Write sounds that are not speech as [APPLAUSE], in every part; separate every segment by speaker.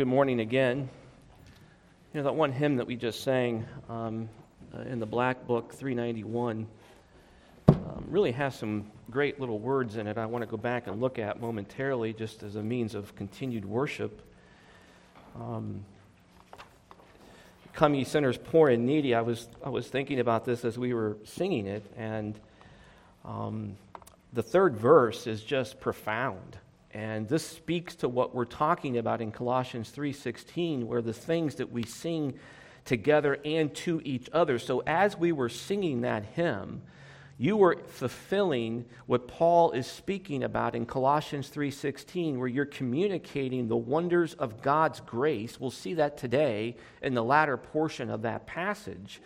Speaker 1: good morning again. You know, that one hymn that we just sang um, uh, in the Black Book 391 um, really has some great little words in it I want to go back and look at momentarily just as a means of continued worship. Um, Come, ye sinners, poor and needy. I was, I was thinking about this as we were singing it, and um, the third verse is just profound. And this speaks to what we're talking about in Colossians 3:16 where the things that we sing together and to each other. So as we were singing that hymn, you were fulfilling what Paul is speaking about in Colossians 3:16 where you're communicating the wonders of God's grace. We'll see that today in the latter portion of that passage.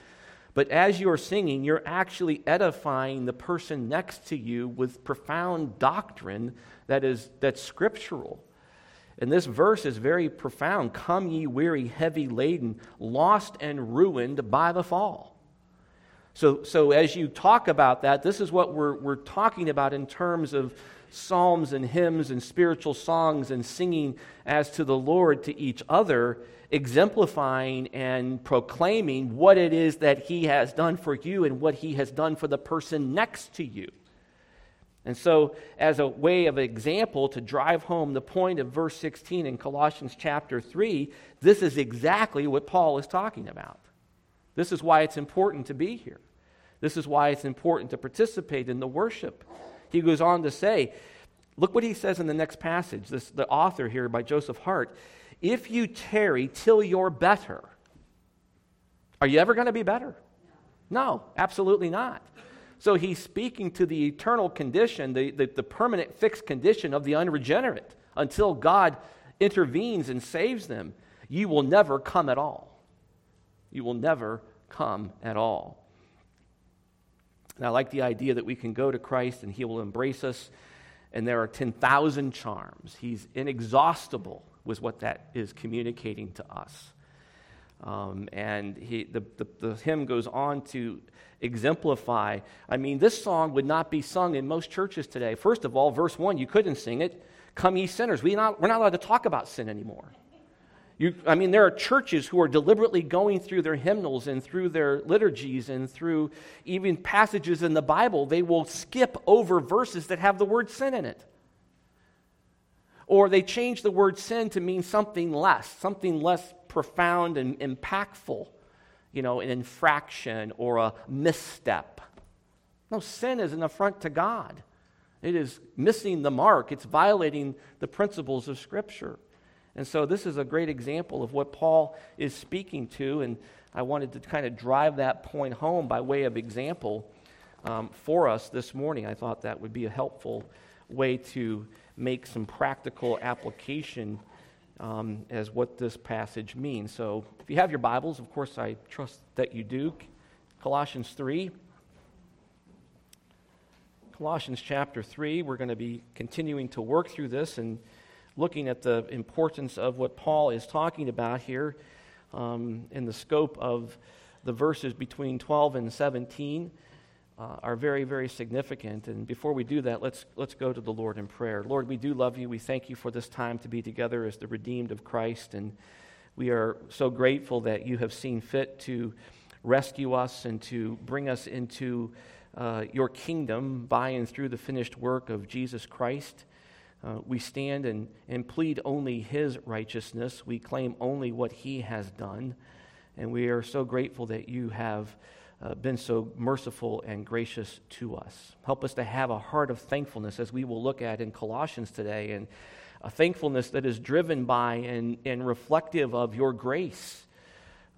Speaker 1: But as you're singing, you're actually edifying the person next to you with profound doctrine that is that's scriptural. And this verse is very profound. Come ye weary, heavy laden, lost and ruined by the fall. So, so as you talk about that, this is what we're, we're talking about in terms of psalms and hymns and spiritual songs and singing as to the Lord to each other exemplifying and proclaiming what it is that he has done for you and what he has done for the person next to you. And so, as a way of example to drive home the point of verse 16 in Colossians chapter 3, this is exactly what Paul is talking about. This is why it's important to be here. This is why it's important to participate in the worship. He goes on to say, look what he says in the next passage. This, the author here by Joseph Hart if you tarry till you're better, are you ever going to be better? No, absolutely not. So he's speaking to the eternal condition, the, the, the, permanent fixed condition of the unregenerate. Until God intervenes and saves them, you will never come at all. You will never come at all. And I like the idea that we can go to Christ and he will embrace us, and there are 10,000 charms. He's inexhaustible was what that is communicating to us. Um, and he, the, the, the, hymn goes on to exemplify. I mean, this song would not be sung in most churches today. First of all, verse 1, you couldn't sing it. Come, ye sinners. We not, we're not allowed to talk about sin anymore. You, I mean, there are churches who are deliberately going through their hymnals and through their liturgies and through even passages in the Bible. They will skip over verses that have the word sin in it. Or they change the word sin to mean something less, something less profound and impactful, you know, an infraction or a misstep. No, sin is an affront to God. It is missing the mark, it's violating the principles of Scripture. And so, this is a great example of what Paul is speaking to, and I wanted to kind of drive that point home by way of example um, for us this morning. I thought that would be a helpful way to make some practical application um, as what this passage means. So, if you have your Bibles, of course, I trust that you do. Colossians 3. Colossians chapter 3, we're going to be continuing to work through this and looking at the importance of what Paul is talking about here um, in the scope of the verses between 12 and 17 uh, are very, very significant. And before we do that, let's, let's go to the Lord in prayer. Lord, we do love you. We thank you for this time to be together as the redeemed of Christ. And we are so grateful that you have seen fit to rescue us and to bring us into uh, your kingdom by and through the finished work of Jesus Christ. Uh, we stand and, and plead only his righteousness. We claim only what he has done. And we are so grateful that you have uh, been so merciful and gracious to us. Help us to have a heart of thankfulness as we will look at in Colossians today, and a thankfulness that is driven by and, and reflective of your grace.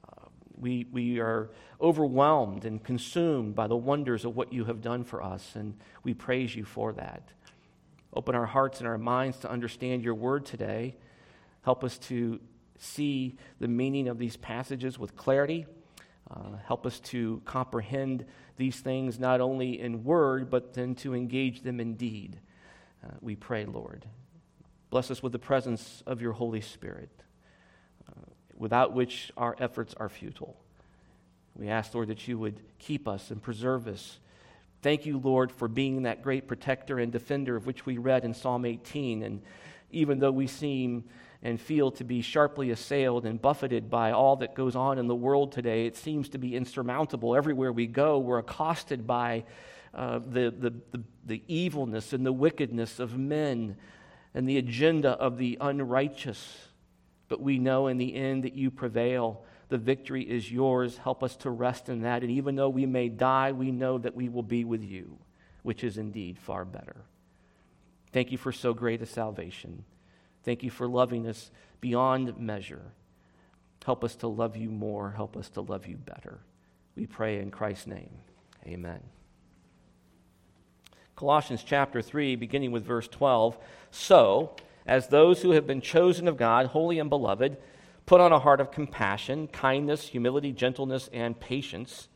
Speaker 1: Uh, we, we are overwhelmed and consumed by the wonders of what you have done for us, and we praise you for that. Open our hearts and our minds to understand your word today. Help us to see the meaning of these passages with clarity uh, help us to comprehend these things not only in word, but then to engage them in deed. Uh, we pray, Lord. Bless us with the presence of your Holy Spirit, uh, without which our efforts are futile. We ask, Lord, that you would keep us and preserve us. Thank you, Lord, for being that great protector and defender of which we read in Psalm 18. And even though we seem and feel to be sharply assailed and buffeted by all that goes on in the world today. It seems to be insurmountable. Everywhere we go, we're accosted by uh, the, the, the, the evilness and the wickedness of men and the agenda of the unrighteous. But we know in the end that you prevail. The victory is yours. Help us to rest in that. And even though we may die, we know that we will be with you, which is indeed far better. Thank you for so great a salvation. Thank you for loving us beyond measure. Help us to love you more. Help us to love you better. We pray in Christ's name. Amen. Colossians chapter 3, beginning with verse 12. So, as those who have been chosen of God, holy and beloved, put on a heart of compassion, kindness, humility, gentleness, and patience,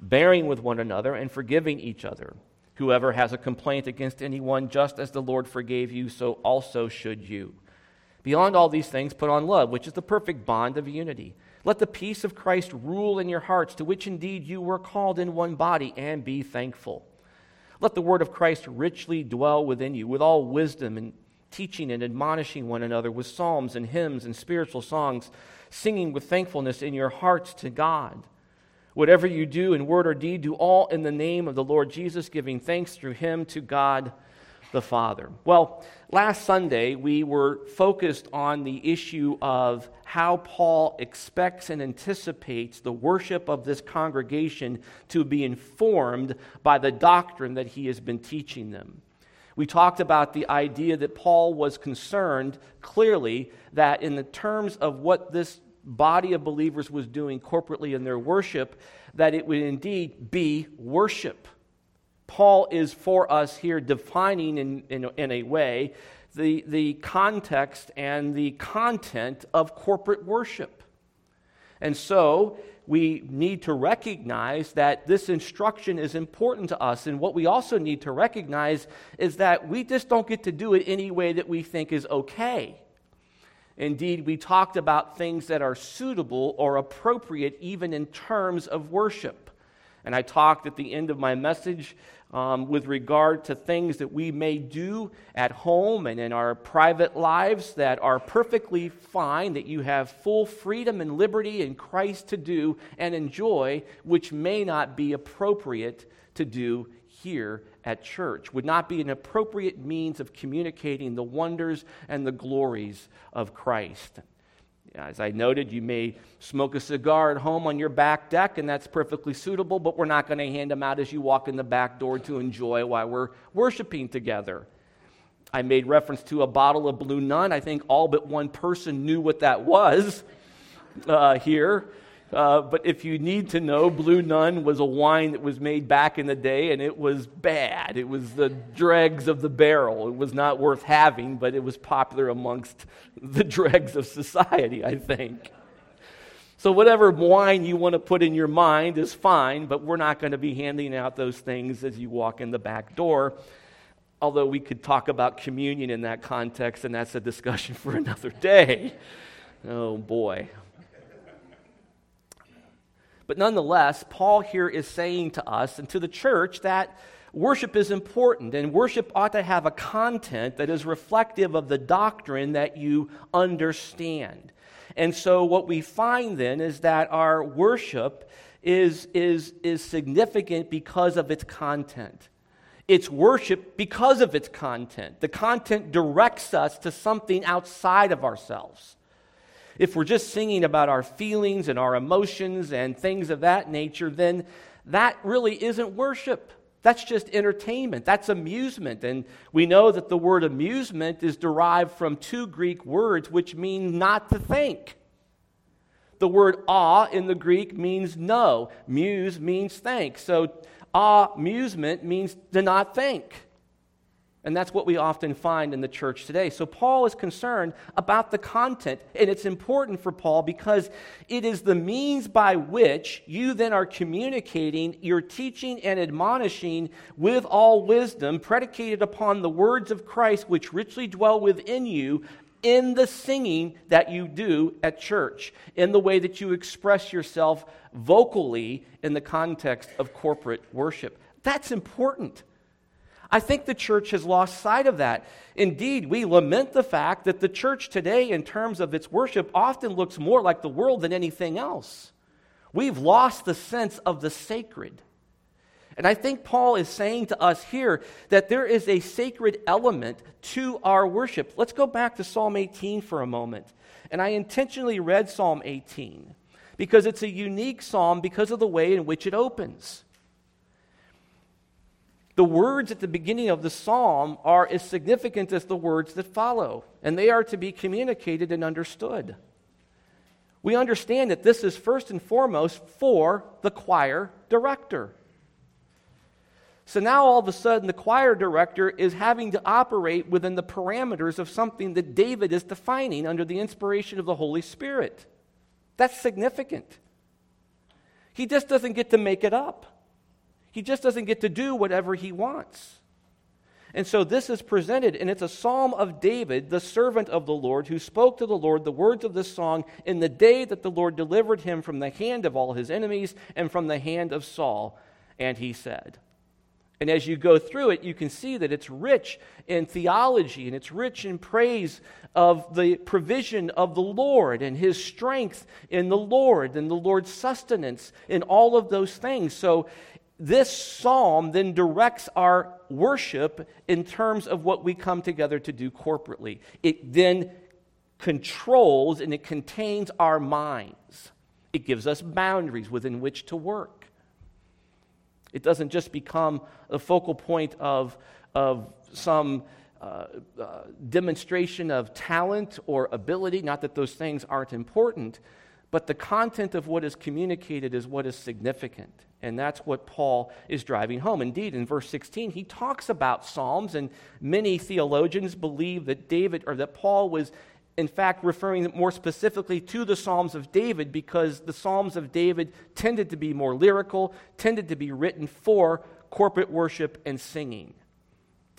Speaker 1: bearing with one another and forgiving each other. Whoever has a complaint against anyone, just as the Lord forgave you, so also should you. Beyond all these things, put on love, which is the perfect bond of unity. Let the peace of Christ rule in your hearts, to which indeed you were called in one body, and be thankful. Let the word of Christ richly dwell within you, with all wisdom and teaching and admonishing one another with psalms and hymns and spiritual songs, singing with thankfulness in your hearts to God. Whatever you do in word or deed, do all in the name of the Lord Jesus, giving thanks through him to God the Father. Well, last Sunday we were focused on the issue of how Paul expects and anticipates the worship of this congregation to be informed by the doctrine that he has been teaching them. We talked about the idea that Paul was concerned clearly that in the terms of what this body of believers was doing corporately in their worship, that it would indeed be worship. Paul is for us here defining in, in, in, a way the, the context and the content of corporate worship. And so we need to recognize that this instruction is important to us. And what we also need to recognize is that we just don't get to do it any way that we think is okay. Indeed, we talked about things that are suitable or appropriate even in terms of worship. And I talked at the end of my message um, with regard to things that we may do at home and in our private lives that are perfectly fine, that you have full freedom and liberty in Christ to do and enjoy, which may not be appropriate to do here at church would not be an appropriate means of communicating the wonders and the glories of Christ. As I noted, you may smoke a cigar at home on your back deck, and that's perfectly suitable, but we're not going to hand them out as you walk in the back door to enjoy while we're worshiping together. I made reference to a bottle of Blue Nun. I think all but one person knew what that was uh, here. Uh, but if you need to know, Blue Nun was a wine that was made back in the day, and it was bad. It was the dregs of the barrel. It was not worth having, but it was popular amongst the [LAUGHS] dregs of society, I think. So, whatever wine you want to put in your mind is fine, but we're not going to be handing out those things as you walk in the back door. Although we could talk about communion in that context, and that's a discussion [LAUGHS] for another day. Oh boy. But nonetheless, Paul here is saying to us and to the church that worship is important, and worship ought to have a content that is reflective of the doctrine that you understand. And so, what we find then is that our worship is, is, is significant because of its content. It's worship because of its content. The content directs us to something outside of ourselves if we're just singing about our feelings and our emotions and things of that nature, then that really isn't worship. That's just entertainment. That's amusement. And we know that the word amusement is derived from two Greek words which mean not to think. The word awe in the Greek means no, muse means think. So, ah, amusement means to not think. And that's what we often find in the church today. So Paul is concerned about the content, and it's important for Paul because it is the means by which you then are communicating your teaching and admonishing with all wisdom, predicated upon the words of Christ, which richly dwell within you in the singing that you do at church, in the way that you express yourself vocally in the context of corporate worship. That's important. I think the church has lost sight of that. Indeed, we lament the fact that the church today, in terms of its worship, often looks more like the world than anything else. We've lost the sense of the sacred. And I think Paul is saying to us here that there is a sacred element to our worship. Let's go back to Psalm 18 for a moment. And I intentionally read Psalm 18 because it's a unique psalm because of the way in which it opens. The words at the beginning of the psalm are as significant as the words that follow, and they are to be communicated and understood. We understand that this is first and foremost for the choir director. So now all of a sudden, the choir director is having to operate within the parameters of something that David is defining under the inspiration of the Holy Spirit. That's significant. He just doesn't get to make it up. He just doesn't get to do whatever he wants. And so this is presented, and it's a psalm of David, the servant of the Lord, who spoke to the Lord the words of this song in the day that the Lord delivered him from the hand of all his enemies and from the hand of Saul. And he said, and as you go through it, you can see that it's rich in theology and it's rich in praise of the provision of the Lord and his strength in the Lord and the Lord's sustenance in all of those things. So this psalm then directs our worship in terms of what we come together to do corporately. It then controls and it contains our minds, it gives us boundaries within which to work. It doesn't just become a focal point of, of some uh, uh, demonstration of talent or ability, not that those things aren't important, but the content of what is communicated is what is significant. And that's what Paul is driving home. Indeed, in verse 16, he talks about Psalms, and many theologians believe that David or that Paul was, in fact, referring more specifically to the Psalms of David because the Psalms of David tended to be more lyrical, tended to be written for corporate worship and singing.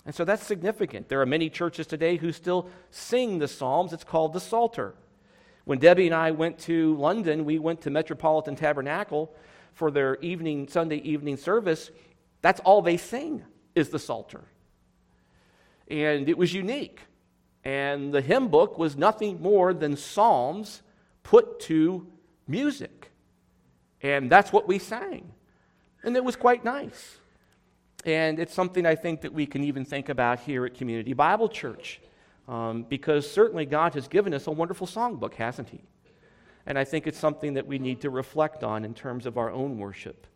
Speaker 1: And so that's significant. There are many churches today who still sing the Psalms. It's called the Psalter. When Debbie and I went to London, we went to Metropolitan Tabernacle for their evening, Sunday evening service, that's all they sing is the Psalter. And it was unique. And the hymn book was nothing more than psalms put to music. And that's what we sang. And it was quite nice. And it's something I think that we can even think about here at Community Bible Church. Um, because certainly God has given us a wonderful songbook, hasn't He? And I think it's something that we need to reflect on in terms of our own worship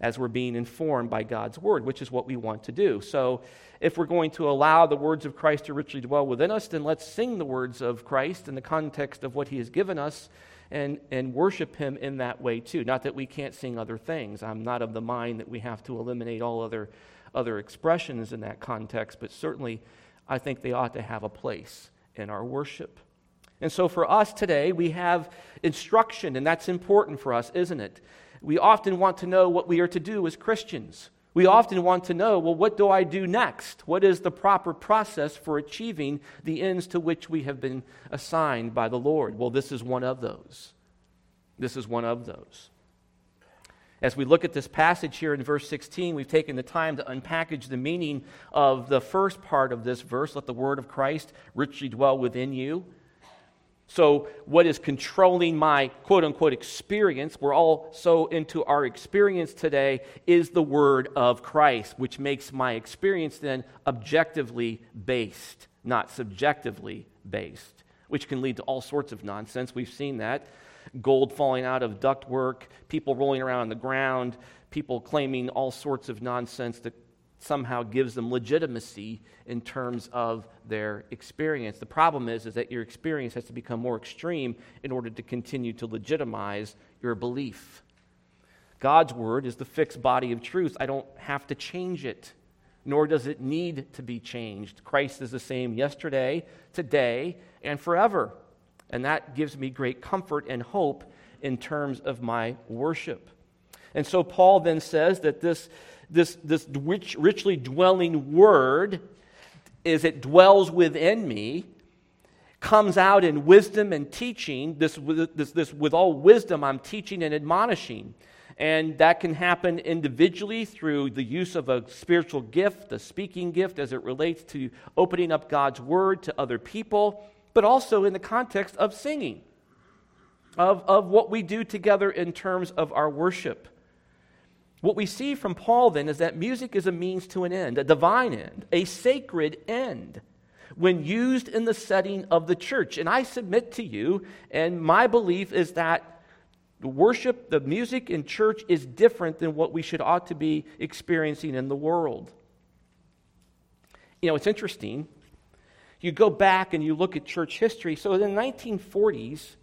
Speaker 1: as we're being informed by God's word, which is what we want to do. So, if we're going to allow the words of Christ to richly dwell within us, then let's sing the words of Christ in the context of what he has given us and, and worship him in that way too. Not that we can't sing other things. I'm not of the mind that we have to eliminate all other, other expressions in that context, but certainly I think they ought to have a place in our worship. And so for us today, we have instruction, and that's important for us, isn't it? We often want to know what we are to do as Christians. We often want to know, well, what do I do next? What is the proper process for achieving the ends to which we have been assigned by the Lord? Well, this is one of those. This is one of those. As we look at this passage here in verse 16, we've taken the time to unpackage the meaning of the first part of this verse let the word of Christ richly dwell within you. So, what is controlling my quote unquote experience, we're all so into our experience today, is the word of Christ, which makes my experience then objectively based, not subjectively based, which can lead to all sorts of nonsense. We've seen that. Gold falling out of ductwork, people rolling around on the ground, people claiming all sorts of nonsense that somehow gives them legitimacy in terms of their experience. The problem is, is that your experience has to become more extreme in order to continue to legitimize your belief. God's word is the fixed body of truth. I don't have to change it, nor does it need to be changed. Christ is the same yesterday, today, and forever. And that gives me great comfort and hope in terms of my worship. And so Paul then says that this this, this rich, richly dwelling word, as it dwells within me, comes out in wisdom and teaching. This, this, this, with all wisdom, I'm teaching and admonishing. And that can happen individually through the use of a spiritual gift, a speaking gift, as it relates to opening up God's word to other people, but also in the context of singing, of, of what we do together in terms of our worship. What we see from Paul then is that music is a means to an end, a divine end, a sacred end when used in the setting of the church. And I submit to you, and my belief is that the worship, the music in church is different than what we should ought to be experiencing in the world. You know, it's interesting. You go back and you look at church history. So in the 1940s,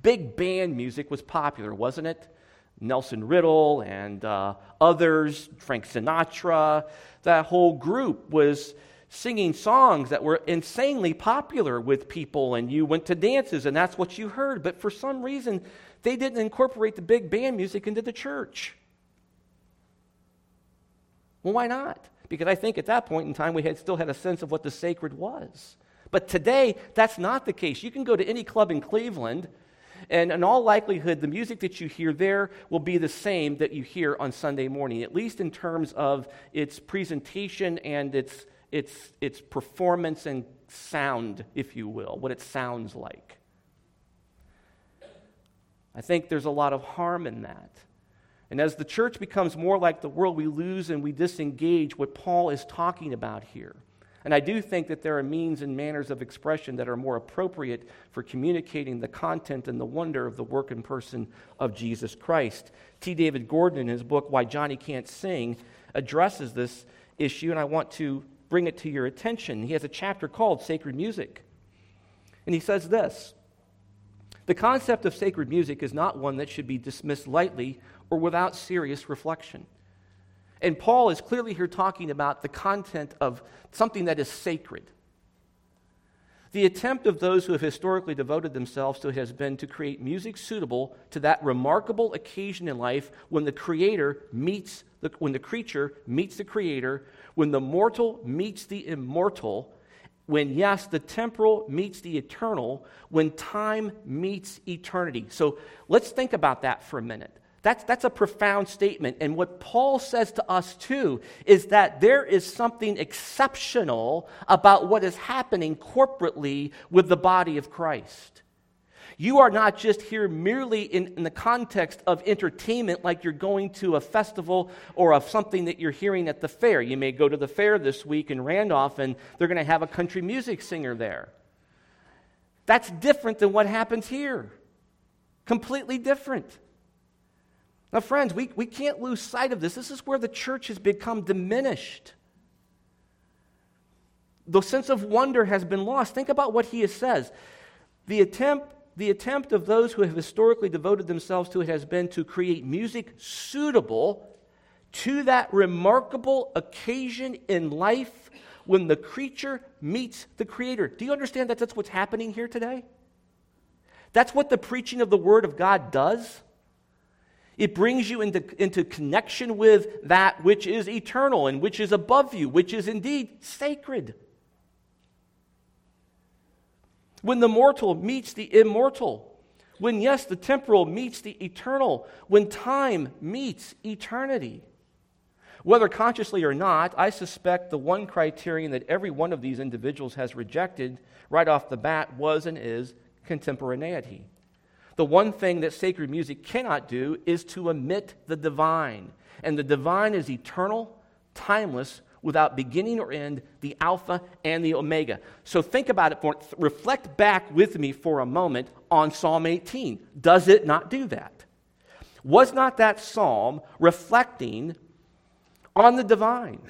Speaker 1: big band music was popular, wasn't it? Nelson Riddle and uh, others, Frank Sinatra, that whole group was singing songs that were insanely popular with people, and you went to dances, and that's what you heard. But for some reason, they didn't incorporate the big band music into the church. Well, why not? Because I think at that point in time, we had still had a sense of what the sacred was. But today, that's not the case. You can go to any club in Cleveland, and in all likelihood, the music that you hear there will be the same that you hear on Sunday morning, at least in terms of its presentation and its its, its performance and sound, if you will, what it sounds like. I think there's a lot of harm in that. And as the church becomes more like the world, we lose and we disengage what Paul is talking about here. And I do think that there are means and manners of expression that are more appropriate for communicating the content and the wonder of the work and person of Jesus Christ. T. David Gordon, in his book, Why Johnny Can't Sing, addresses this issue, and I want to bring it to your attention. He has a chapter called Sacred Music. And he says this The concept of sacred music is not one that should be dismissed lightly or without serious reflection. And Paul is clearly here talking about the content of something that is sacred. The attempt of those who have historically devoted themselves to it has been to create music suitable to that remarkable occasion in life when the creator meets the, when the creature meets the creator, when the mortal meets the immortal, when, yes, the temporal meets the eternal, when time meets eternity. So let's think about that for a minute. That's, that's a profound statement. And what Paul says to us, too, is that there is something exceptional about what is happening corporately with the body of Christ. You are not just here merely in, in, the context of entertainment, like you're going to a festival or of something that you're hearing at the fair. You may go to the fair this week in Randolph and they're going to have a country music singer there. That's different than what happens here. Completely different. Now, friends, we, we can't lose sight of this. This is where the church has become diminished. The sense of wonder has been lost. Think about what he says. The attempt the attempt of those who have historically devoted themselves to it has been to create music suitable to that remarkable occasion in life when the creature meets the creator. Do you understand that that's what's happening here today? That's what the preaching of the Word of God does. It brings you into, into connection with that which is eternal and which is above you, which is indeed sacred. When the mortal meets the immortal, when, yes, the temporal meets the eternal, when time meets eternity. Whether consciously or not, I suspect the one criterion that every one of these individuals has rejected right off the bat was and is contemporaneity. The one thing that sacred music cannot do is to omit the divine. And the divine is eternal, timeless, without beginning or end, the Alpha and the Omega. So think about it, for, reflect back with me for a moment on Psalm 18. Does it not do that? Was not that psalm reflecting on the divine,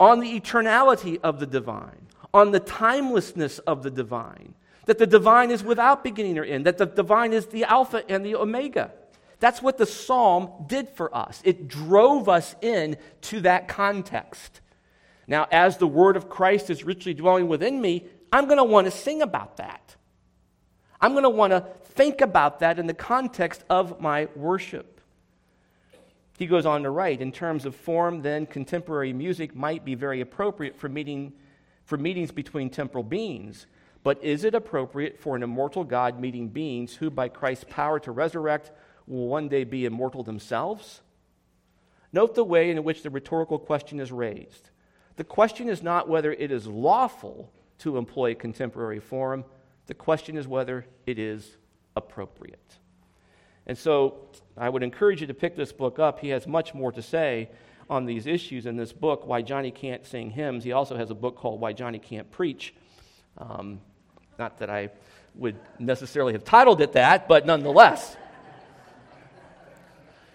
Speaker 1: on the eternality of the divine, on the timelessness of the divine? That the divine is without beginning or end, that the divine is the Alpha and the Omega. That's what the psalm did for us. It drove us in to that context. Now, as the word of Christ is richly dwelling within me, I'm going to want to sing about that. I'm going to want to think about that in the context of my worship. He goes on to write, in terms of form, then contemporary music might be very appropriate for, meeting, for meetings between temporal beings. But is it appropriate for an immortal God meeting beings who, by Christ's power to resurrect, will one day be immortal themselves? Note the way in which the rhetorical question is raised. The question is not whether it is lawful to employ contemporary form, the question is whether it is appropriate. And so I would encourage you to pick this book up. He has much more to say on these issues in this book, Why Johnny Can't Sing Hymns. He also has a book called Why Johnny Can't Preach. Um, not that I would necessarily have titled it that, but nonetheless,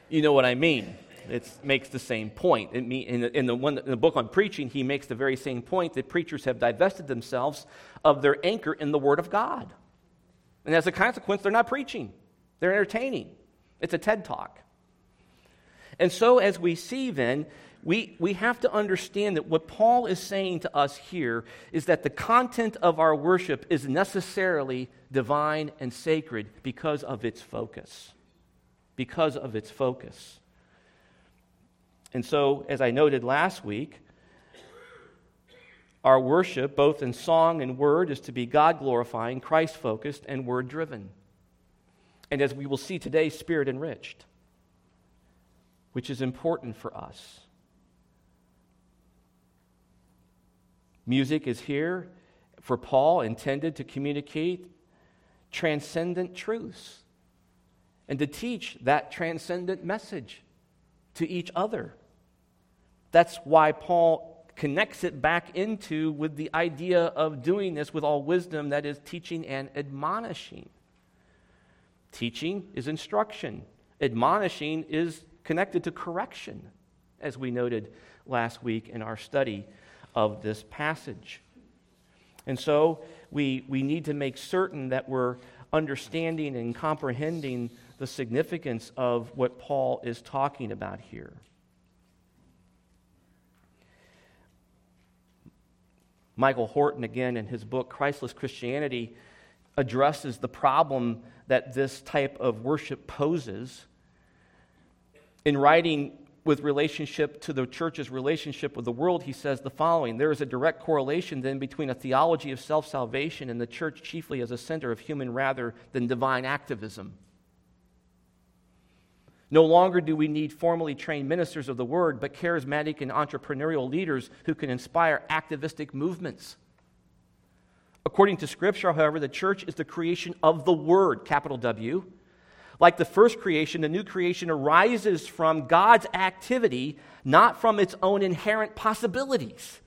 Speaker 1: you know what I mean. It makes the same point. in, the, in, the one, in the book on preaching, he makes the very same point that preachers have divested themselves of their anchor in the Word of God. And as a consequence, they're not preaching, they're entertaining. It's a TED talk. And so, as we see then, we, we have to understand that what Paul is saying to us here is that the content of our worship is necessarily divine and sacred because of its focus. Because of its focus. And so, as I noted last week, our worship, both in song and word, is to be God glorifying, Christ focused, and word driven. And as we will see today, spirit enriched, which is important for us. Music is here for Paul, intended to communicate transcendent truths and to teach that transcendent message to each other. That's why Paul connects it back into with the idea of doing this with all wisdom, that is, teaching and admonishing. Teaching is instruction, admonishing is connected to correction, as we noted last week in our study of this passage. And so we, we need to make certain that we're understanding and comprehending the significance of what Paul is talking about here. Michael Horton, again, in his book Christless Christianity, addresses the problem that this type of worship poses. In writing with relationship to the church's relationship with the world, he says the following There is a direct correlation then between a theology of self salvation and the church chiefly as a center of human rather than divine activism. No longer do we need formally trained ministers of the word, but charismatic and entrepreneurial leaders who can inspire activistic movements. According to Scripture, however, the church is the creation of the Word, capital W. Like the first creation, the new creation arises from God's activity, not from its own inherent possibilities.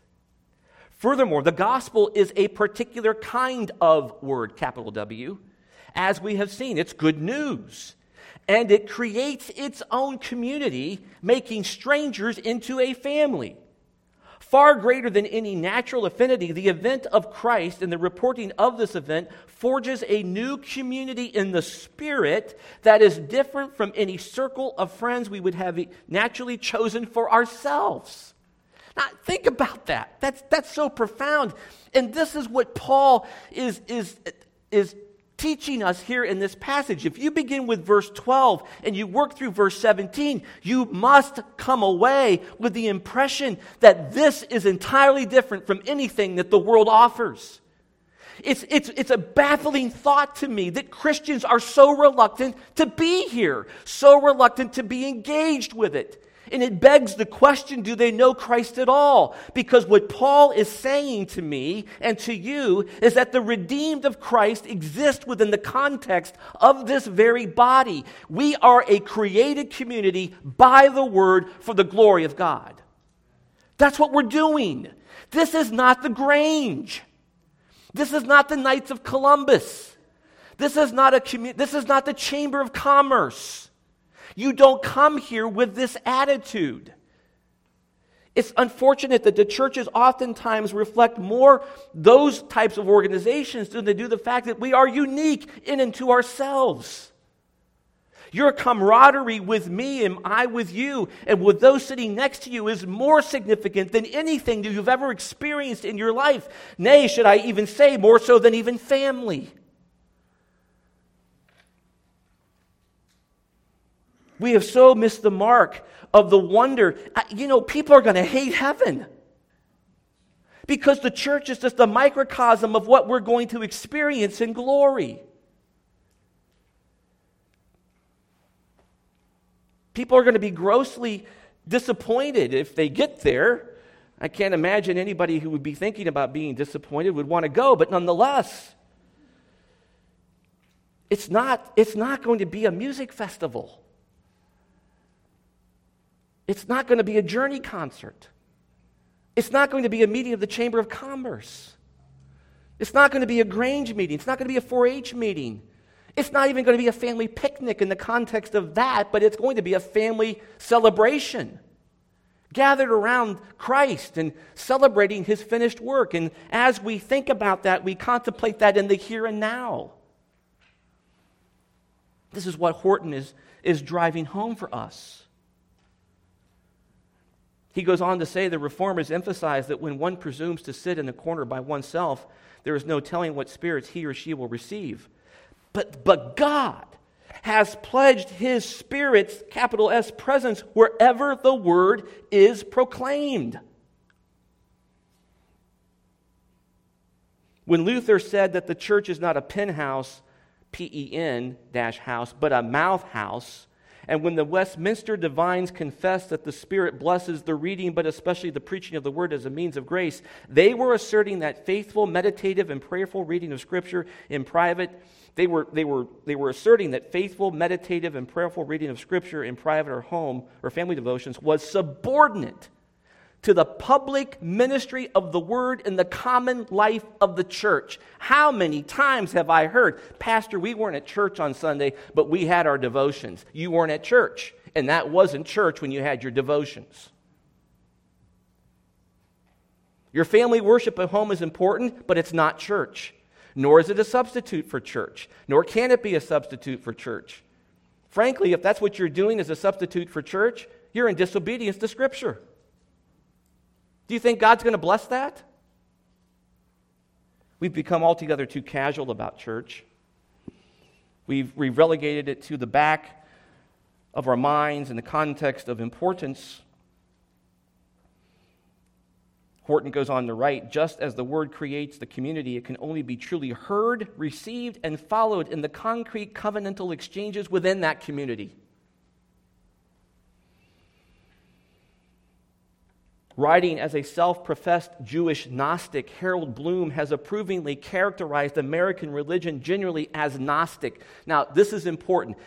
Speaker 1: Furthermore, the gospel is a particular kind of word, capital W. As we have seen, it's good news and it creates its own community, making strangers into a family. Far greater than any natural affinity, the event of Christ and the reporting of this event forges a new community in the spirit that is different from any circle of friends we would have naturally chosen for ourselves. Now, think about that. That's, that's so profound. And this is what Paul is, is, is teaching us here in this passage. If you begin with verse 12 and you work through verse 17, you must come away with the impression that this is entirely different from anything that the world offers. It's, it's, it's a baffling thought to me that Christians are so reluctant to be here, so reluctant to be engaged with it. And it begs the question do they know Christ at all? Because what Paul is saying to me and to you is that the redeemed of Christ exist within the context of this very body. We are a created community by the word for the glory of God. That's what we're doing. This is not the Grange. This is not the Knights of Columbus. This is not, a commu- this is not the Chamber of Commerce. You don't come here with this attitude. It's unfortunate that the churches oftentimes reflect more those types of organizations than they do the fact that we are unique in and to ourselves. Your camaraderie with me and I with you and with those sitting next to you is more significant than anything that you've ever experienced in your life. Nay, should I even say, more so than even family. We have so missed the mark of the wonder. You know, people are going to hate heaven because the church is just a microcosm of what we're going to experience in glory. People are going to be grossly disappointed if they get there. I can't imagine anybody who would be thinking about being disappointed would want to go, but nonetheless, it's not, it's not going to be a music festival. It's not going to be a journey concert. It's not going to be a meeting of the Chamber of Commerce. It's not going to be a Grange meeting. It's not going to be a 4 H meeting. It's not even going to be a family picnic in the context of that, but it's going to be a family celebration. Gathered around Christ and celebrating his finished work. And as we think about that, we contemplate that in the here and now. This is what Horton is, is driving home for us. He goes on to say the reformers emphasize that when one presumes to sit in a corner by oneself, there is no telling what spirits he or she will receive. But, but God has pledged his spirit's, capital S, presence wherever the word is proclaimed. When Luther said that the church is not a pen house, P E N dash house, but a mouth house, and when the Westminster divines confessed that the Spirit blesses the reading, but especially the preaching of the word as a means of grace, they were asserting that faithful, meditative, and prayerful reading of Scripture in private. They were, they, were, they were asserting that faithful, meditative, and prayerful reading of Scripture in private or home or family devotions was subordinate to the public ministry of the word in the common life of the church. How many times have I heard, Pastor, we weren't at church on Sunday, but we had our devotions. You weren't at church, and that wasn't church when you had your devotions. Your family worship at home is important, but it's not church. Nor is it a substitute for church, nor can it be a substitute for church. Frankly, if that's what you're doing as a substitute for church, you're in disobedience to Scripture. Do you think God's going to bless that? We've become altogether too casual about church. We've, we've relegated it to the back of our minds in the context of importance. Horton goes on to write just as the word creates the community, it can only be truly heard, received, and followed in the concrete covenantal exchanges within that community. Writing as a self professed Jewish Gnostic, Harold Bloom has approvingly characterized American religion generally as Gnostic. Now, this is important.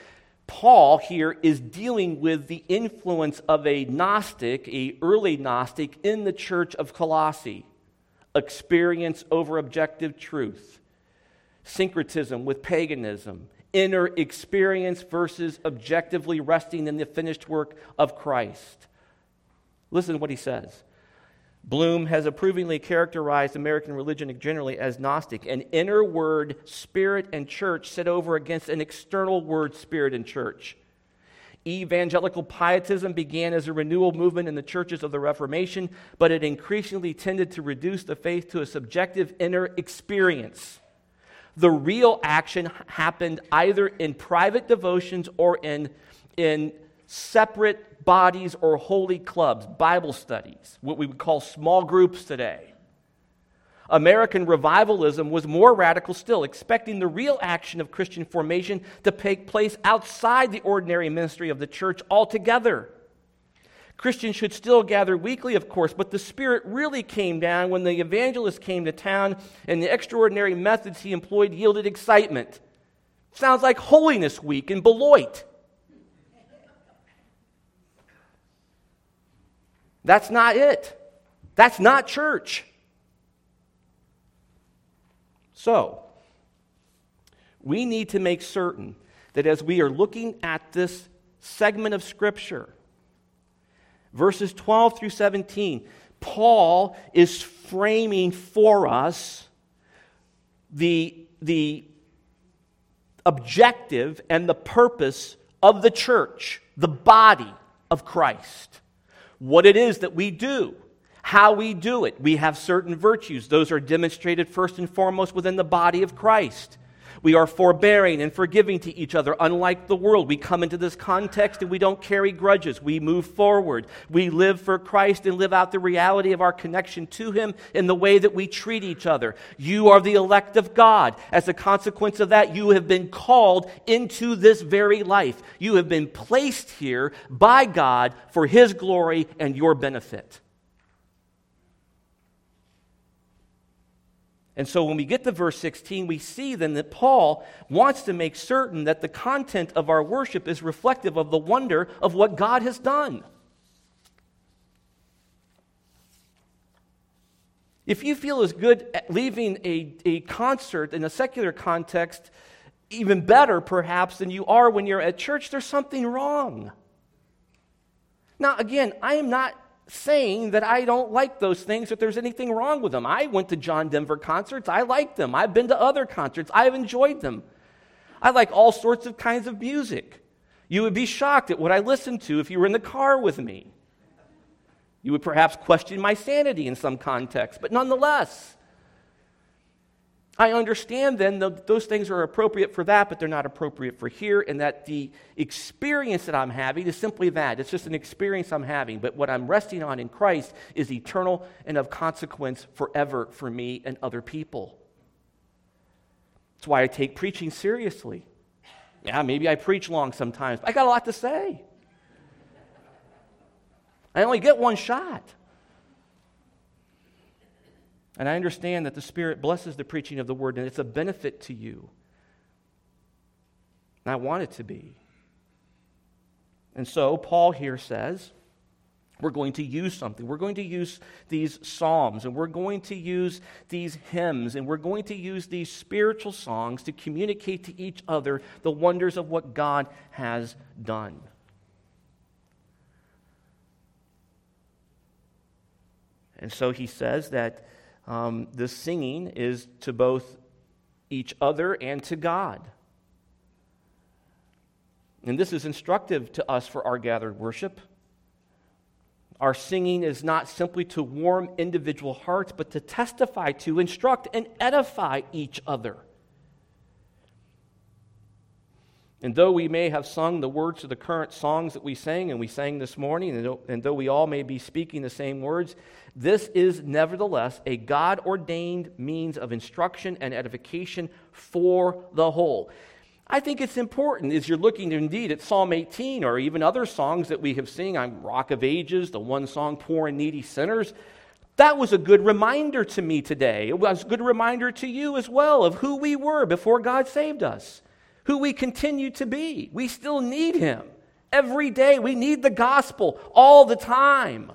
Speaker 1: Paul here is dealing with the influence of a Gnostic, a early Gnostic, in the church of Colossae. Experience over objective truth, syncretism with paganism, inner experience versus objectively resting in the finished work of Christ. Listen to what he says. Bloom has approvingly characterized American religion generally as Gnostic, an inner word, spirit, and church set over against an external word, spirit, and church. Evangelical pietism began as a renewal movement in the churches of the Reformation, but it increasingly tended to reduce the faith to a subjective inner experience. The real action happened either in private devotions or in, in separate bodies or holy clubs, Bible studies, what we would call small groups today. American revivalism was more radical still, expecting the real action of Christian formation to take place outside the ordinary ministry of the church altogether. Christians should still gather weekly, of course, but the Spirit really came down when the evangelist came to town and the extraordinary methods he employed yielded excitement. Sounds like Holiness Week in Beloit. That's not it. That's not church. So, we need to make certain that as we are looking at this segment of Scripture, verses 12 through 17, Paul is framing for us the, the objective and the purpose of the church, the body of Christ what it is that we do, how we do it. We have certain virtues, those are demonstrated first and foremost within the body of Christ. We are forbearing and forgiving to each other, unlike the world. We come into this context and we don't carry grudges. We move forward. We live for Christ and live out the reality of our connection to Him in the way that we treat each other. You are the elect of God. As a consequence of that, you have been called into this very life. You have been placed here by God for His glory and your benefit. And so when we get to verse 16, we see then that Paul wants to make certain that the content of our worship is reflective of the wonder of what God has done. If you feel as good at leaving a, a concert in a secular context, even better perhaps than you are when you're at church, there's something wrong. Now, again, I am not saying that I don't like those things, that there's anything wrong with them. I went to John Denver concerts. I like them. I've been to other concerts. I've enjoyed them. I like all sorts of kinds of music. You would be shocked at what I listened to if you were in the car with me. You would perhaps question my sanity in some context, but nonetheless, I understand then that those things are appropriate for that, but they're not appropriate for here, and that the experience that I'm having is simply that. It's just an experience I'm having, but what I'm resting on in Christ is eternal and of consequence forever for me and other people. That's why I take preaching seriously. Yeah, maybe I preach long sometimes, I got a lot to say. I only get one shot. And I understand that the Spirit blesses the preaching of the word, and it's a benefit to you. And I want it to be. And so, Paul here says, we're going to use something. We're going to use these psalms, and we're going to use these hymns, and we're going to use these spiritual songs to communicate to each other the wonders of what God has done. And so he says that um, the singing is to both each other and to God. And this is instructive to us for our gathered worship. Our singing is not simply to warm individual hearts, but to testify to, instruct, and edify each other. And though we may have sung the words of the current songs that we sang and we sang this morning, and though we all may be speaking the same words, this is nevertheless a God ordained means of instruction and edification for the whole. I think it's important as you're looking indeed at Psalm 18 or even other songs that we have seen on Rock of Ages, the one song, Poor and Needy Sinners. That was a good reminder to me today. It was a good reminder to you as well of who we were before God saved us who we continue to be. We still need Him. Every day, we need the gospel all the time.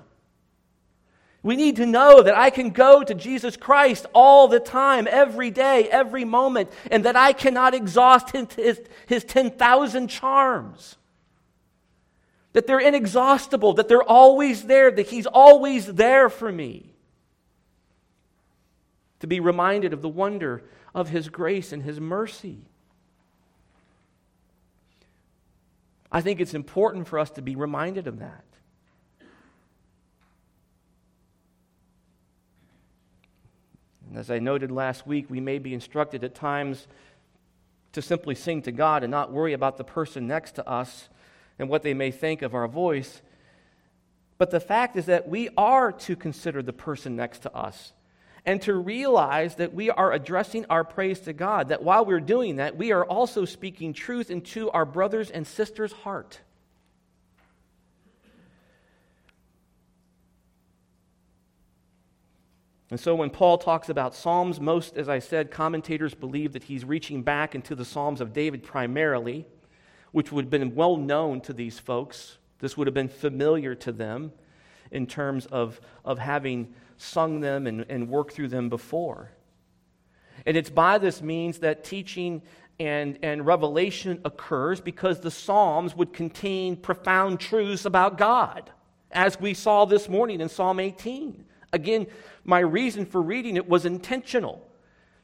Speaker 1: We need to know that I can go to Jesus Christ all the time, every day, every moment, and that I cannot exhaust his, his, his 10,000 charms. That they're inexhaustible, that they're always there, that He's always there for me. To be reminded of the wonder of His grace and His mercy. I think it's important for us to be reminded of that. And as I noted last week, we may be instructed at times to simply sing to God and not worry about the person next to us and what they may think of our voice. But the fact is that we are to consider the person next to us and to realize that we are addressing our praise to God, that while we're doing that, we are also speaking truth into our brothers and sisters' heart. And so when Paul talks about Psalms, most, as I said, commentators believe that he's reaching back into the Psalms of David primarily, which would have been well known to these folks. This would have been familiar to them in terms of, of having sung them and, and worked through them before. And it's by this means that teaching and, and revelation occurs because the Psalms would contain profound truths about God, as we saw this morning in Psalm 18. Again, my reason for reading it was intentional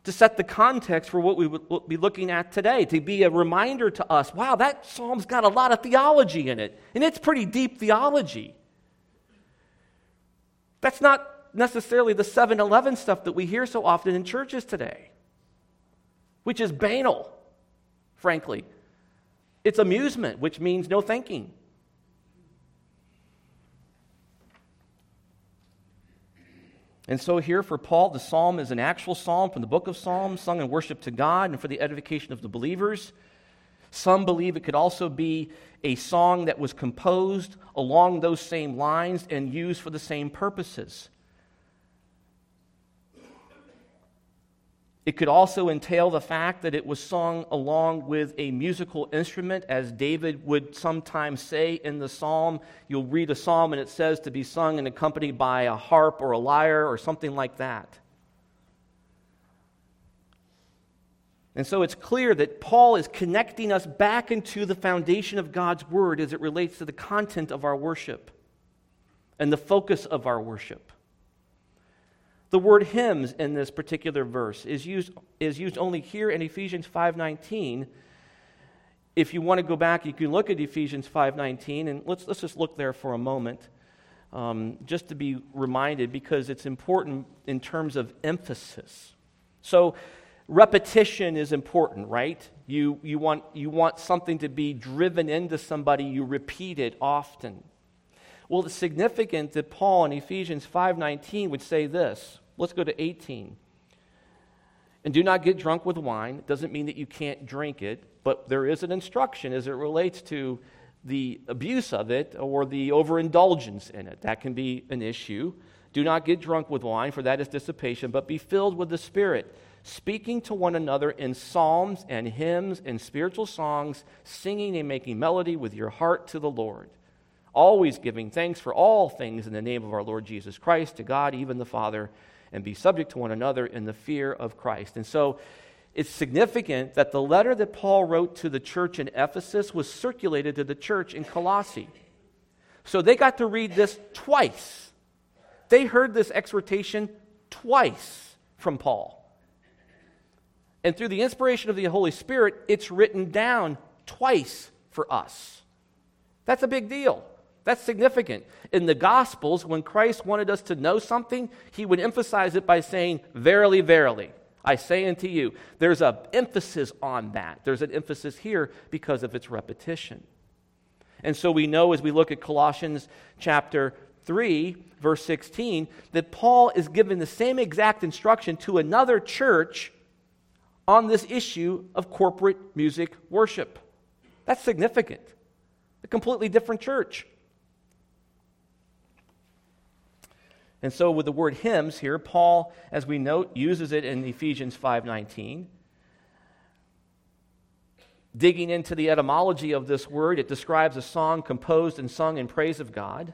Speaker 1: to set the context for what we would be looking at today, to be a reminder to us wow, that psalm's got a lot of theology in it, and it's pretty deep theology. That's not necessarily the 7 Eleven stuff that we hear so often in churches today. which is banal, frankly. It's amusement, which means no thinking. And so, here for Paul, the psalm is an actual psalm from the book of Psalms, sung in worship to God and for the edification of the believers. Some believe it could also be a song that was composed along those same lines and used for the same purposes. It could also entail the fact that it was sung along with a musical instrument, as David would sometimes say in the psalm. You'll read a psalm and it says to be sung and accompanied by a harp or a lyre or something like that. And so it's clear that Paul is connecting us back into the foundation of God's word as it relates to the content of our worship and the focus of our worship. The word hymns in this particular verse is used, is used only here in Ephesians 5.19. If you want to go back, you can look at Ephesians 5.19, and let's, let's just look there for a moment, um, just to be reminded, because it's important in terms of emphasis. So repetition is important, right? You, you, want, you want something to be driven into somebody, you repeat it often. Well, it's significant that Paul in Ephesians 5:19 would say this. Let's go to 18. And do not get drunk with wine. It doesn't mean that you can't drink it, but there is an instruction as it relates to the abuse of it or the overindulgence in it. That can be an issue. Do not get drunk with wine, for that is dissipation, but be filled with the Spirit, speaking to one another in psalms and hymns and spiritual songs, singing and making melody with your heart to the Lord. Always giving thanks for all things in the name of our Lord Jesus Christ to God, even the Father and be subject to one another in the fear of Christ. And so it's significant that the letter that Paul wrote to the church in Ephesus was circulated to the church in Colossae. So they got to read this twice. They heard this exhortation twice from Paul. And through the inspiration of the Holy Spirit, it's written down twice for us. That's a big deal. That's significant. In the Gospels, when Christ wanted us to know something, he would emphasize it by saying, Verily, verily, I say unto you. There's an emphasis on that. There's an emphasis here because of its repetition. And so we know as we look at Colossians chapter 3, verse 16, that Paul is given the same exact instruction to another church on this issue of corporate music worship. That's significant. A completely different church. And so with the word hymns here, Paul, as we note, uses it in Ephesians 5:19. Digging into the etymology of this word, it describes a song composed and sung in praise of God.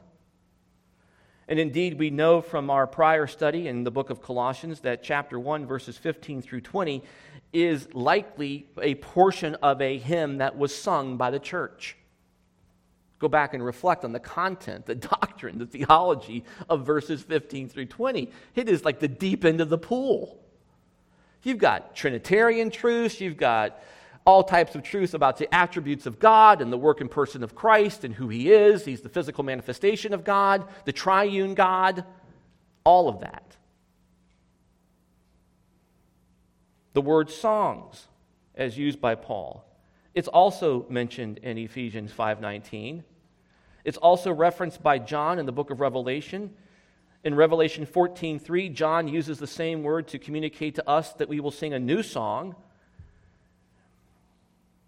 Speaker 1: And indeed, we know from our prior study in the book of Colossians that chapter 1, verses 15 through 20, is likely a portion of a hymn that was sung by the church go back and reflect on the content, the [LAUGHS] doctrine, the theology of verses 15 through 20. It is like the deep end of the pool. You've got Trinitarian truths, you've got all types of truths about the attributes of God and the work and person of Christ and who He is. He's the physical manifestation of God, the triune God, all of that. The word songs, as used by Paul, it's also mentioned in Ephesians 5:19. It's also referenced by John in the book of Revelation. In Revelation 14:3, John uses the same word to communicate to us that we will sing a new song.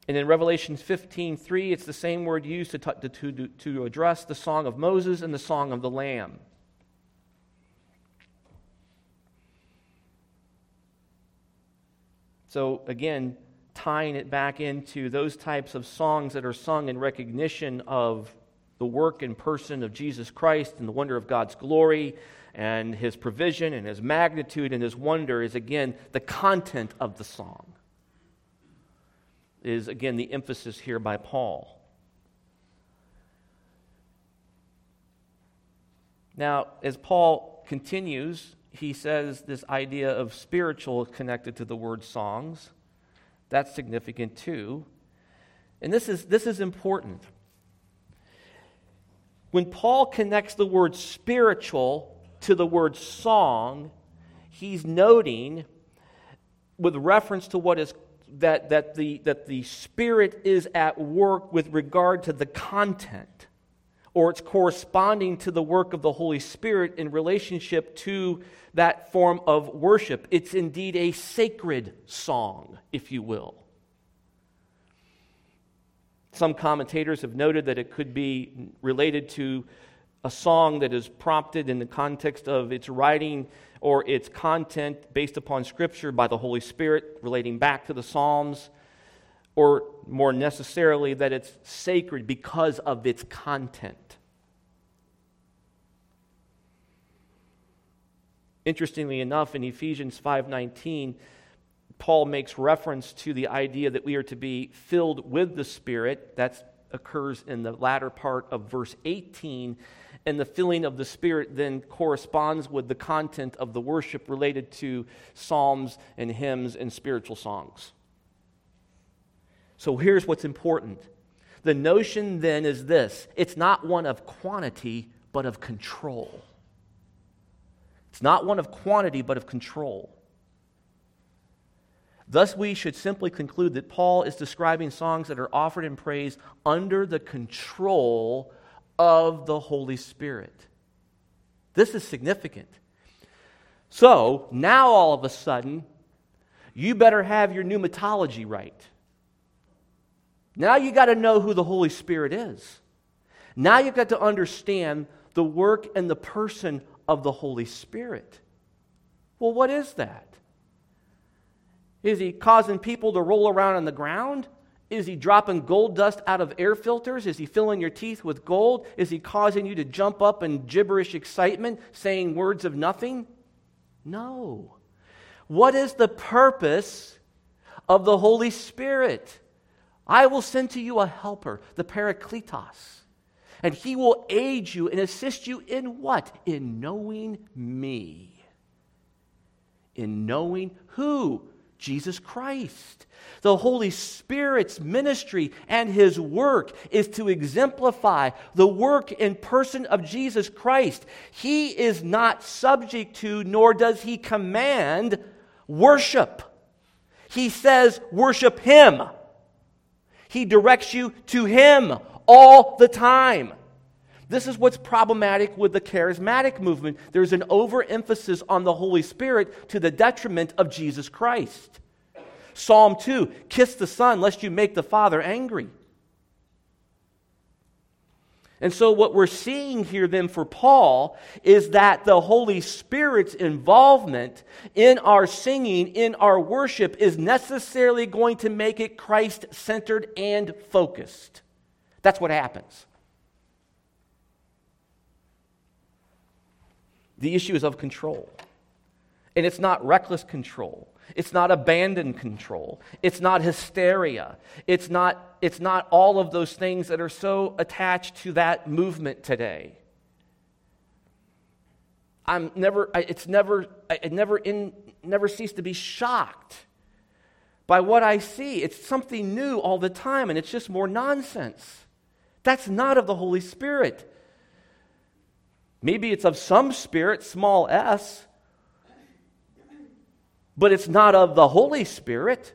Speaker 1: And in Revelation 15:3, it's the same word used to, to, to, to address the song of Moses and the song of the Lamb. So again, tying it back into those types of songs that are sung in recognition of the work and person of Jesus Christ and the wonder of God's glory and his provision and his magnitude and his wonder is again the content of the song. Is again the emphasis here by Paul. Now, as Paul continues, he says this idea of spiritual connected to the word songs. That's significant too. And this is, this is important. When Paul connects the word spiritual to the word song, he's noting, with reference to what is that, that, the, that the Spirit is at work with regard to the content, or it's corresponding to the work of the Holy Spirit in relationship to that form of worship. It's indeed a sacred song, if you will. Some commentators have noted that it could be related to a song that is prompted in the context of its writing or its content based upon Scripture by the Holy Spirit, relating back to the Psalms, or more necessarily that it's sacred because of its content. Interestingly enough, in Ephesians 5:19, Paul makes reference to the idea that we are to be filled with the Spirit. That occurs in the latter part of verse 18 and the filling of the Spirit then corresponds with the content of the worship related to psalms and hymns and spiritual songs. So here's what's important. The notion then is this it's not one of quantity, but of control. It's not one of quantity, but of control. Thus, we should simply conclude that Paul is describing songs that are offered in praise under the control of the Holy Spirit. This is significant. So, now all of a sudden, you better have your pneumatology right. Now you got to know who the Holy Spirit is. Now you've got to understand the work and the person of the Holy Spirit. Well, what is that? Is he causing people to roll around on the ground? Is he dropping gold dust out of air filters? Is he filling your teeth with gold? Is he causing you to jump up in gibberish excitement, saying words of nothing? No. What is the purpose of the Holy Spirit? I will send to you a helper, the Parakletos, and he will aid you and assist you in what? In knowing me. In knowing who? Jesus Christ. The Holy Spirit's ministry and his work is to exemplify the work and person of Jesus Christ. He is not subject to, nor does he command, worship. He says, worship him. He directs you to him all the time. This is what's problematic with the charismatic movement. There's an overemphasis on the Holy Spirit to the detriment of Jesus Christ. Psalm 2 Kiss the Son, lest you make the Father angry. And so, what we're seeing here then for Paul is that the Holy Spirit's involvement in our singing, in our worship, is necessarily going to make it Christ centered and focused. That's what happens. The issue is of control. And it's not reckless control. It's not abandoned control. It's not hysteria. It's not, it's not all of those things that are so attached to that movement today. I'm never, it's never, I never, in, never cease to be shocked by what I see. It's something new all the time, and it's just more nonsense. That's not of the Holy Spirit. Maybe it's of some spirit, small s, but it's not of the Holy Spirit.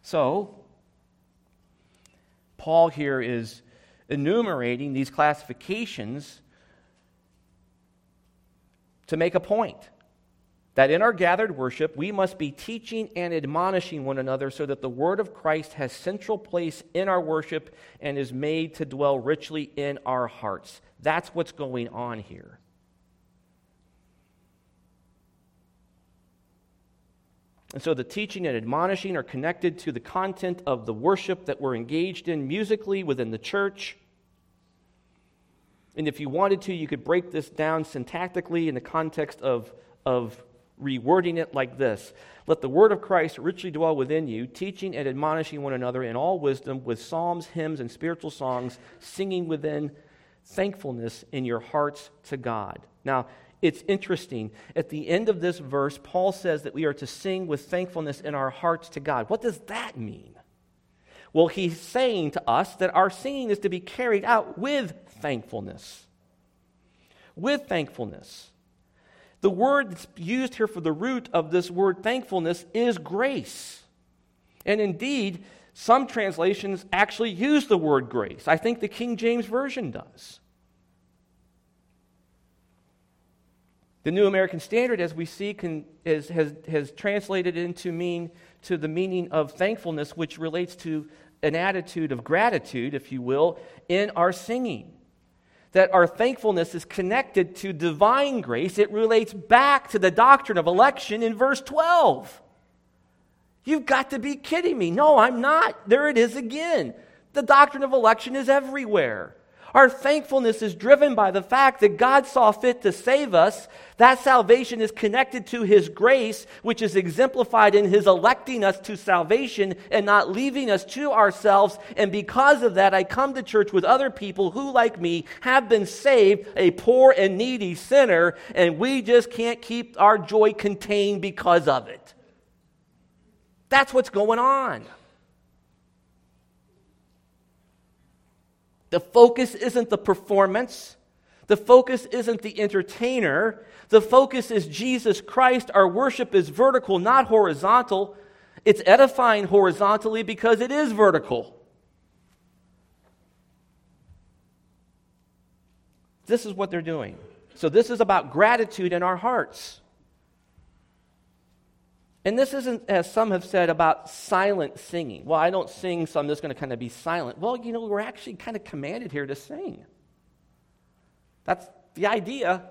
Speaker 1: So, Paul here is enumerating these classifications to make a point that in our gathered worship we must be teaching and admonishing one another so that the word of Christ has central place in our worship and is made to dwell richly in our hearts. That's what's going on here. And so the teaching and admonishing are connected to the content of the worship that we're engaged in musically within the church. And if you wanted to, you could break this down syntactically in the context of, of rewording it like this Let the word of Christ richly dwell within you, teaching and admonishing one another in all wisdom with psalms, hymns, and spiritual songs, singing within thankfulness in your hearts to God. Now, it's interesting. At the end of this verse, Paul says that we are to sing with thankfulness in our hearts to God. What does that mean? Well, he's saying to us that our singing is to be carried out with thankfulness. With thankfulness. The word that's used here for the root of this word thankfulness is grace. And indeed, some translations actually use the word grace. I think the King James Version does. The New American Standard, as we see, can, is, has, has translated into mean to the meaning of thankfulness, which relates to an attitude of gratitude, if you will, in our singing. That our thankfulness is connected to divine grace. It relates back to the doctrine of election in verse 12. You've got to be kidding me. No, I'm not. There it is again. The doctrine of election is everywhere. Our thankfulness is driven by the fact that God saw fit to save us. That salvation is connected to His grace, which is exemplified in His electing us to salvation and not leaving us to ourselves. And because of that, I come to church with other people who, like me, have been saved, a poor and needy sinner, and we just can't keep our joy contained because of it. That's what's going on. The focus isn't the performance. The focus isn't the entertainer. The focus is Jesus Christ. Our worship is vertical, not horizontal. It's edifying horizontally because it is vertical. This is what they're doing. So, this is about gratitude in our hearts. And this isn't, as some have said, about silent singing. Well, I don't sing, so I'm just going to kind of be silent. Well, you know, we're actually kind of commanded here to sing. That's the idea.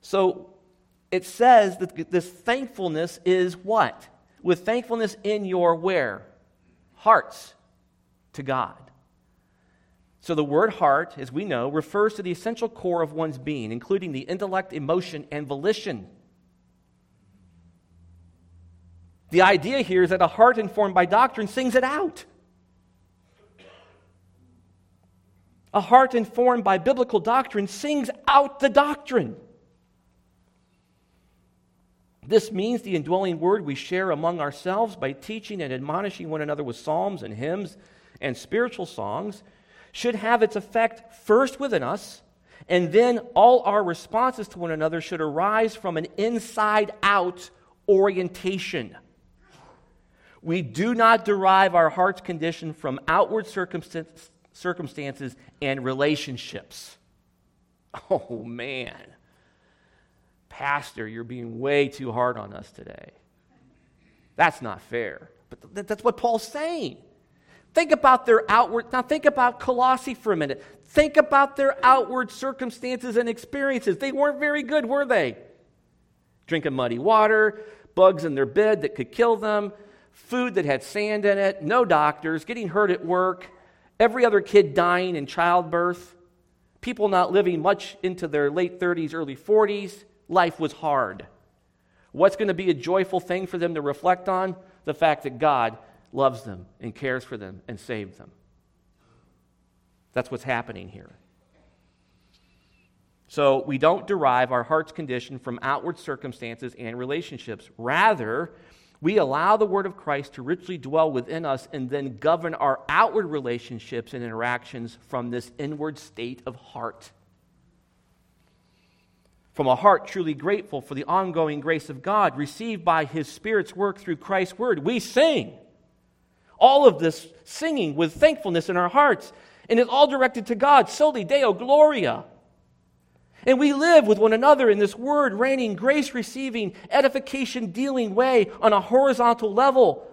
Speaker 1: So it says that this thankfulness is what? With thankfulness in your where? Hearts to God. So the word heart, as we know, refers to the essential core of one's being, including the intellect, emotion, and volition. The idea here is that a heart informed by doctrine sings it out. A heart informed by biblical doctrine sings out the doctrine. This means the indwelling word we share among ourselves by teaching and admonishing one another with psalms and hymns and spiritual songs should have its effect first within us, and then all our responses to one another should arise from an inside out orientation. We do not derive our heart's condition from outward circumstances and relationships. [LAUGHS] Oh, man. Pastor, you're being way too hard on us today. That's not fair. But that's what Paul's saying. Think about their outward, now think about Colossae for a minute. Think about their outward circumstances and experiences. They weren't very good, were they? Drinking muddy water, bugs in their bed that could kill them, food that had sand in it, no doctors, getting hurt at work, every other kid dying in childbirth, people not living much into their late 30s, early 40s. Life was hard. What's going to be a joyful thing for them to reflect on? The fact that God loves them and cares for them and saved them. That's what's happening here. So we don't derive our heart's condition from outward circumstances and relationships. Rather, we allow the Word of Christ to richly dwell within us and then govern our outward relationships and interactions from this inward state of heart. From a heart truly grateful for the ongoing grace of God received by His Spirit's work through Christ's Word, we sing. All of this singing with thankfulness in our hearts, and it's all directed to God, soli Deo Gloria. And we live with one another in this word reigning, grace receiving, edification dealing way on a horizontal level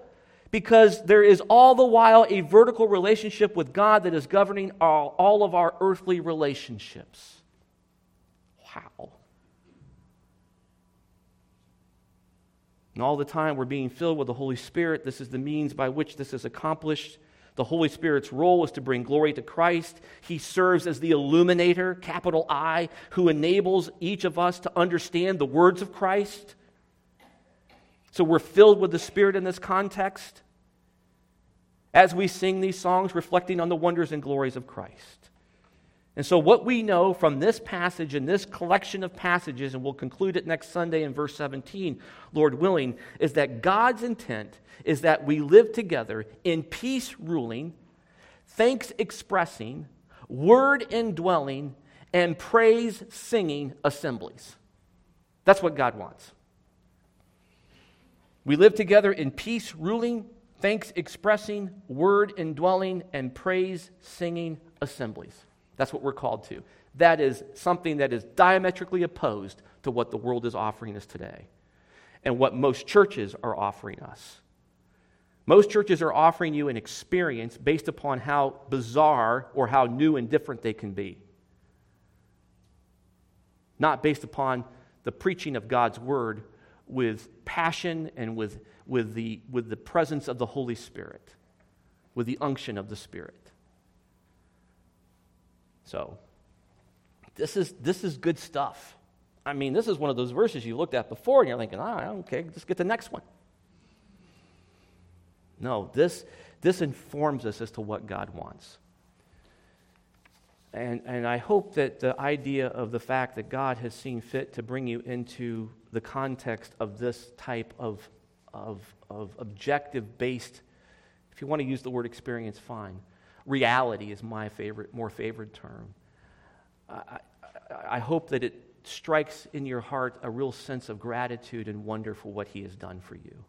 Speaker 1: because there is all the while a vertical relationship with God that is governing all, all of our earthly relationships. Wow. And all the time we're being filled with the Holy Spirit. This is the means by which this is accomplished. The Holy Spirit's role is to bring glory to Christ. He serves as the illuminator, capital I, who enables each of us to understand the words of Christ. So we're filled with the Spirit in this context as we sing these songs reflecting on the wonders and glories of Christ. And so, what we know from this passage and this collection of passages, and we'll conclude it next Sunday in verse 17, Lord willing, is that God's intent is that we live together in peace ruling, thanks expressing, word indwelling, and praise singing assemblies. That's what God wants. We live together in peace, ruling, thanks expressing, word indwelling, and praise singing assemblies. That's what we're called to. That is something that is diametrically opposed to what the world is offering us today and what most churches are offering us. Most churches are offering you an experience based upon how bizarre or how new and different they can be, not based upon the preaching of God's word with passion and with, with, the, with the presence of the Holy Spirit, with the unction of the Spirit. So, this is, this is good stuff. I mean, this is one of those verses you looked at before and you're thinking, ah, okay, just get the next one. No, this, this informs us as to what God wants. And, and I hope that the idea of the fact that God has seen fit to bring you into the context of this type of, of, of objective based, if you want to use the word experience, fine. Reality is my favorite, more favored term. I, I, hope that it strikes in your heart a real sense of gratitude and wonder for what He has done for you.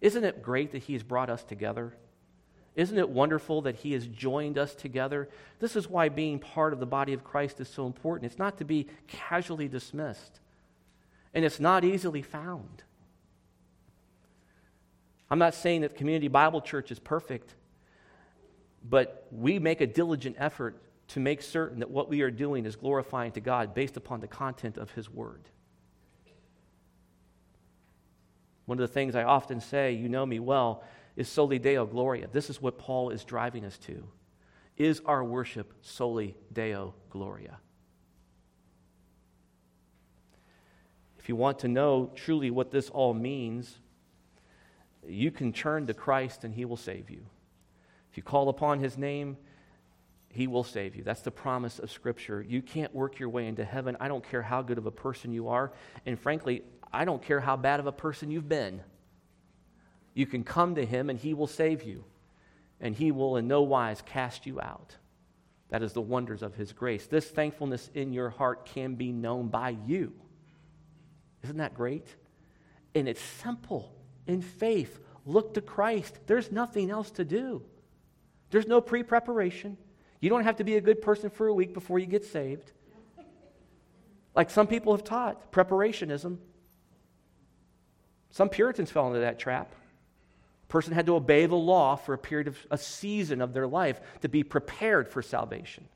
Speaker 1: Isn't it great that He has brought us together? Isn't it wonderful that He has joined us together? This is why being part of the body of Christ is so important. It's not to be casually dismissed, and it's not easily found. I'm not saying that Community Bible Church is perfect, but we make a diligent effort to make certain that what we are doing is glorifying to God based upon the content of His Word. One of the things I often say, you know me well, is soli deo gloria. This is what Paul is driving us to. Is our worship soli deo gloria? If you want to know truly what this all means, you can turn to Christ and he will save you. If you call upon his name, he will save you. That's the promise of Scripture. You can't work your way into heaven. I don't care how good of a person you are. And frankly, I don't care how bad of a person you've been. You can come to him and he will save you, and he will in no wise cast you out. That is the wonders of his grace. This thankfulness in your heart can be known by you. Isn't that great? And it's simple. In faith, look to Christ. There's nothing else to do. There's no pre preparation. You don't have to be a good person for a week before you get saved. Like some people have taught, preparationism. Some Puritans fell into that trap person had to obey the law for a period of a season of their life to be prepared for salvation.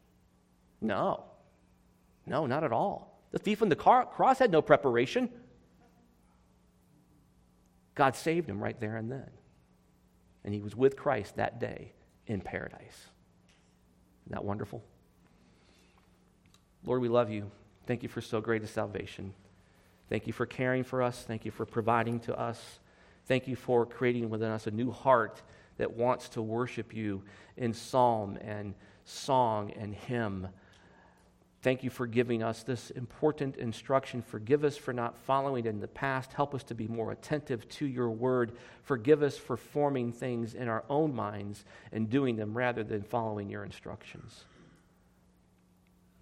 Speaker 1: No. No, not at all. The thief on the cross had no preparation. God saved him right there and then. And he was with Christ that day in paradise. Isn't that wonderful? Lord, we love you. Thank you for so great a salvation. Thank you for caring for us. Thank you for providing to us. Thank you for creating within us a new heart that wants to worship you in psalm and song and hymn. Thank you for giving us this important instruction. Forgive us for not following it in the past. Help us to be more attentive to your word. Forgive us for forming things in our own minds and doing them rather than following your instructions.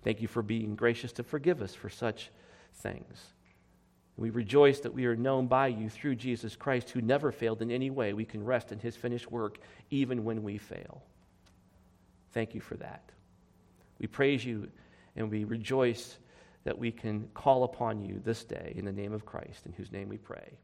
Speaker 1: Thank you for being gracious to forgive us for such things. We rejoice that we are known by you through Jesus Christ, who never failed in any way. We can rest in his finished work even when we fail. Thank you for that. We praise you and we rejoice that we can call upon you this day in the name of Christ, in whose name we pray.